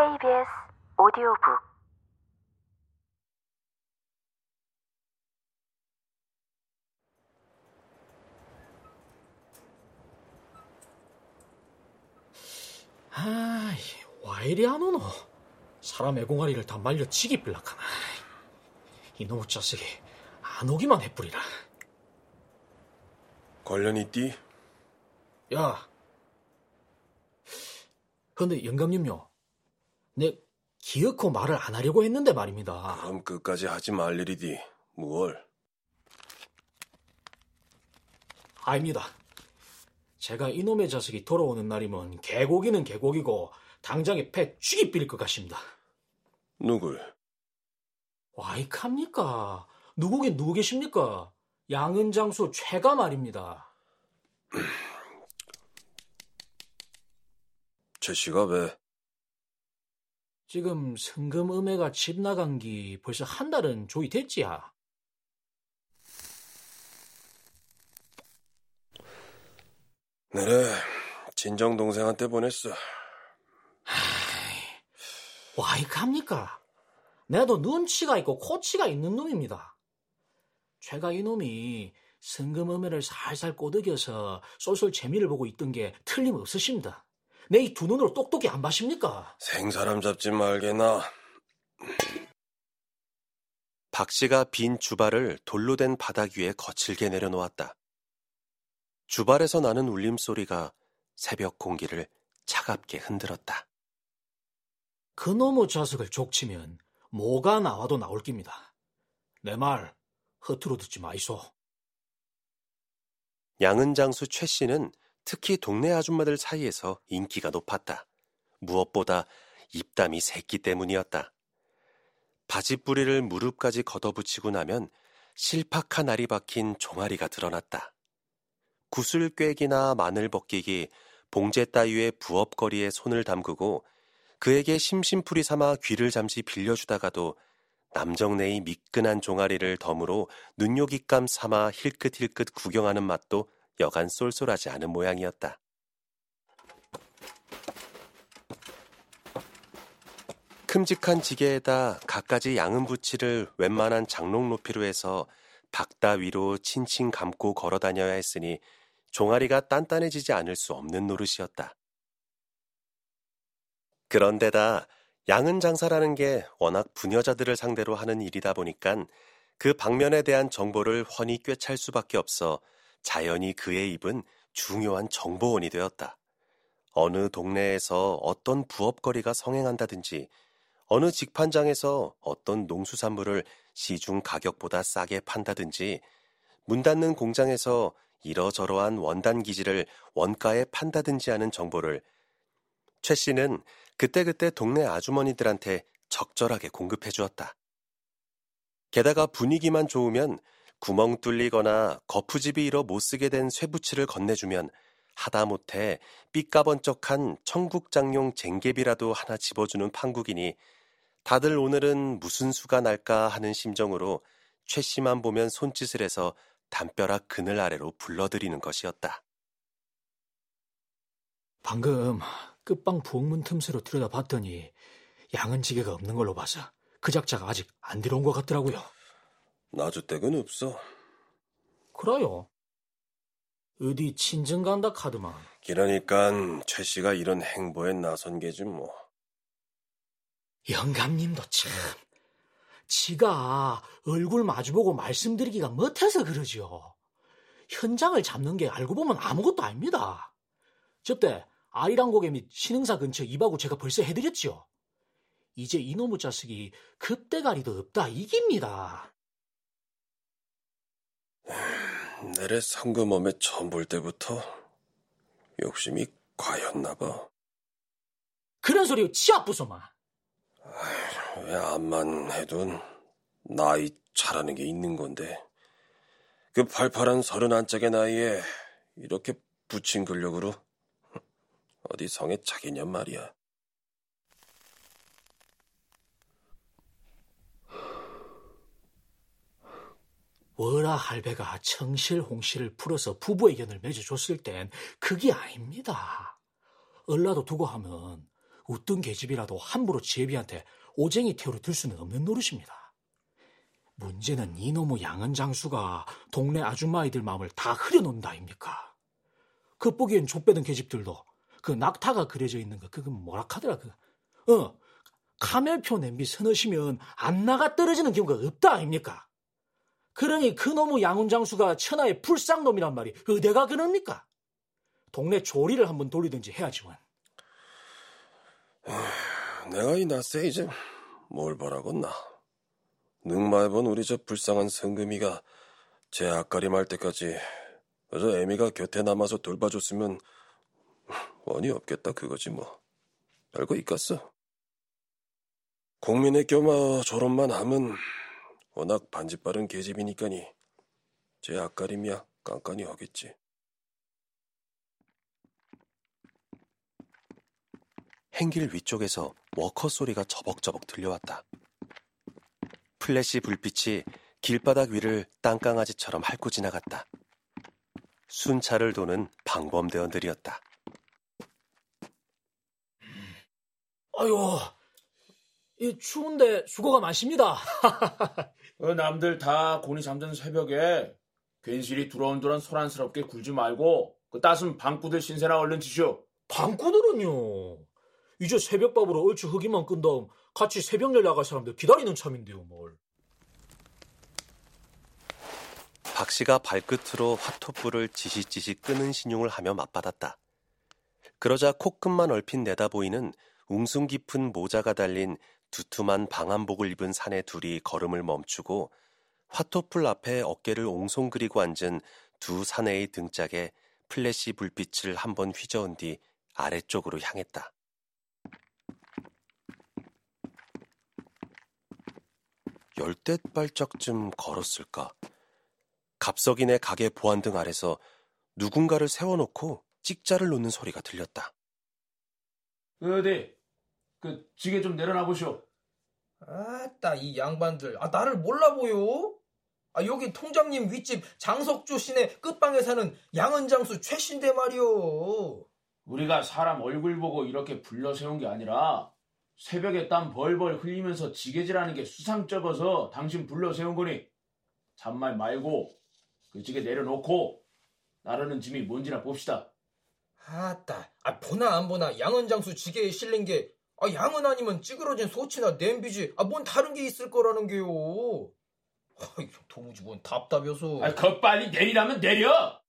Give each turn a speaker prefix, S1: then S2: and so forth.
S1: KBS 오디오북
S2: 아이, 와 이리 안 오노? 사람 애공아리를 다 말려 치기 빌락하나. 이놈의 자식이 안 오기만 해뿌리라.
S3: 관련 있디?
S2: 야. 근데 영감님요. 내 기어코 말을 안 하려고 했는데 말입니다.
S3: 그럼 끝까지 하지 말 일이디. 무얼?
S2: 아닙니다. 제가 이놈의 자식이 돌아오는 날이면 개고기는 개고기고 당장에 패 죽이 빌릴 것 같습니다.
S3: 누굴?
S2: 와이캅니까? 누구긴 누구 계십니까? 양은장수 최가 말입니다.
S3: 최 씨가 왜?
S2: 지금 성금 음해가 집 나간 기 벌써 한 달은 조이 됐지야.
S3: 내래 진정 동생한테 보냈어.
S2: 와이캅니까? 내도 눈치가 있고 코치가 있는 놈입니다. 제가 이놈이 성금 음해를 살살 꼬드겨서 쏠쏠 재미를 보고 있던 게 틀림없으십니다. 내 이 두 눈으로 똑똑히 안 봐십니까?
S3: 생사람 잡지 말게나.
S4: 박 씨가 빈 주발을 돌로 된 바닥 위에 거칠게 내려놓았다. 주발에서 나는 울림소리가 새벽 공기를 차갑게 흔들었다.
S2: 그놈의 자석을 족치면 뭐가 나와도 나올 깁니다. 내 말 허투루 듣지 마이소.
S4: 양은 장수 최 씨는 특히 동네 아줌마들 사이에서 인기가 높았다. 무엇보다 입담이 새끼 때문이었다. 바지 뿌리를 무릎까지 걷어붙이고 나면 실팍한 알이 박힌 종아리가 드러났다. 구슬 꿰기나 마늘 벗기기, 봉제 따위의 부업거리에 손을 담그고 그에게 심심풀이 삼아 귀를 잠시 빌려주다가도 남정네의 미끈한 종아리를 덤으로 눈요깃감 삼아 힐끗힐끗 구경하는 맛도 여간 쏠쏠하지 않은 모양이었다. 큼직한 지게에다 갖가지 양은 부치를 웬만한 장롱 높이로 해서 박다 위로 칭칭 감고 걸어 다녀야 했으니 종아리가 단단해지지 않을 수 없는 노릇이었다. 그런데다 양은 장사라는 게 워낙 부녀자들을 상대로 하는 일이다 보니까 그 방면에 대한 정보를 훤히 꿰찰 수밖에 없어 자연히 그의 입은 중요한 정보원이 되었다. 어느 동네에서 어떤 부업거리가 성행한다든지 어느 직판장에서 어떤 농수산물을 시중 가격보다 싸게 판다든지 문 닫는 공장에서 이러저러한 원단 기지를 원가에 판다든지 하는 정보를 최 씨는 그때그때 동네 아주머니들한테 적절하게 공급해 주었다. 게다가 분위기만 좋으면 구멍 뚫리거나 거푸집이 일어 못 쓰게 된 쇠붙이를 건네주면 하다못해 삐까번쩍한 청국장용 쟁개비라도 하나 집어주는 판국이니 다들 오늘은 무슨 수가 날까 하는 심정으로 최 씨만 보면 손짓을 해서 담벼락 그늘 아래로 불러들이는 것이었다.
S2: 방금 끝방 부엌문 틈새로 들여다봤더니 양은 지게가 없는 걸로 봐서 그 작자가 아직 안 들어온 것 같더라고요.
S3: 나주댁은 없어.
S2: 그래요. 어디 친정 간다 카드만.
S3: 그러니까 최 씨가 이런 행보에 나선 게지 뭐.
S2: 영감님도 참. 지가 얼굴 마주보고 말씀드리기가 못해서 그러죠. 현장을 잡는 게 알고 보면 아무것도 아닙니다. 저때 아이랑 고개 및 신흥사 근처 이바구 제가 벌써 해드렸죠. 이제 이놈의 자식이 급대가리도 없다 이깁니다.
S3: 내래 상금엄에 처음 볼 때부터 욕심이 과였나 봐.
S2: 그런 소리 치아 부숴마.
S3: 왜 암만 해도 나이 잘하는 게 있는 건데. 그 팔팔한 서른 한짝의 나이에 이렇게 붙인 근력으로 어디 성에 차겠냔 말이야.
S2: 월하 할배가 청실 홍실을 풀어서 부부 의 견을 맺어줬을 땐 그게 아닙니다. 얼라도 두고 하면 어떤 계집이라도 함부로 제비한테 오쟁이 태우러 들 수는 없는 노릇입니다. 문제는 이놈의 양은 장수가 동네 아줌마이들 마음을 다 흐려놓는다 아닙니까? 겉보기엔 족빼든 계집들도 그 낙타가 그려져 있는 거 그건 뭐라 카더라 그 어, 카멜표 냄비 서너시면 안 나가 떨어지는 경우가 없다 아닙니까? 그러니 그놈의 양운장수가 천하의 풀쌍놈이란 말이 어디가 그럽니까? 동네 조리를 한번 돌리든지 해야지만.
S3: 내가 이 낯에 이제 뭘 바라겠나. 능마해본 우리 저 불쌍한 성금이가 제 앞가림 할 때까지 저 애미가 곁에 남아서 돌봐줬으면 원이 없겠다 그거지 뭐. 알고 있겠어. 국민의 겸아 졸업만 하면 워낙 반지빠른 계집이니까니 제 앞가림이야 깐깐히 하겠지.
S4: 행길 위쪽에서 워커 소리가 저벅저벅 들려왔다. 플래시 불빛이 길바닥 위를 땅강아지처럼 핥고 지나갔다. 순찰을 도는 방범대원들이었다.
S2: 아유, 이 추운데 수고가 많습니다.
S5: 어, 남들 다 곤히 잠든 새벽에 괜시리 두런두런 소란스럽게 굴지 말고 그 따순 방구들 신세나 얼른 지쇼.
S2: 방구들은요. 이제 새벽밥으로 얼추 흑이만 끈 다음 같이 새벽열 나갈 사람들 기다리는 참인데요, 뭘.
S4: 박 씨가 발끝으로 화토불을 지시지시 끄는 신용을 하며 맞받았다. 그러자 코끝만 얼핏 내다 보이는 웅숭 깊은 모자가 달린 두툼한 방한복을 입은 사내 둘이 걸음을 멈추고 화토풀 앞에 어깨를 옹송그리고 앉은 두 사내의 등짝에 플래시 불빛을 한번 휘저은 뒤 아래쪽으로 향했다. 열댓 발짝쯤 걸었을까? 갑석인의 가게 보안등 아래서 누군가를 세워놓고 찍자를 놓는 소리가 들렸다.
S5: 어디 그 지게 좀 내려놔 보시오.
S6: 아따 이 양반들 아 나를 몰라 보여? 아 여기 통장님 윗집 장석주 씨네 끝방에 사는 양은장수 최신대 말이오.
S5: 우리가 사람 얼굴 보고 이렇게 불러 세운 게 아니라 새벽에 땀 벌벌 흘리면서 지게질하는 게 수상쩍어서 당신 불러 세운 거니 잔말 말고 그 지게 내려놓고 나르는 짐이 뭔지나 봅시다.
S6: 아따 아 보나 안 보나 양은장수 지게에 실린 게 아, 양은 아니면 찌그러진 소치나 냄비지 아 뭔 다른 게 있을 거라는 게요. 아, 도무지 뭔 답답해서.
S5: 아, 거 빨리 내리라면 내려.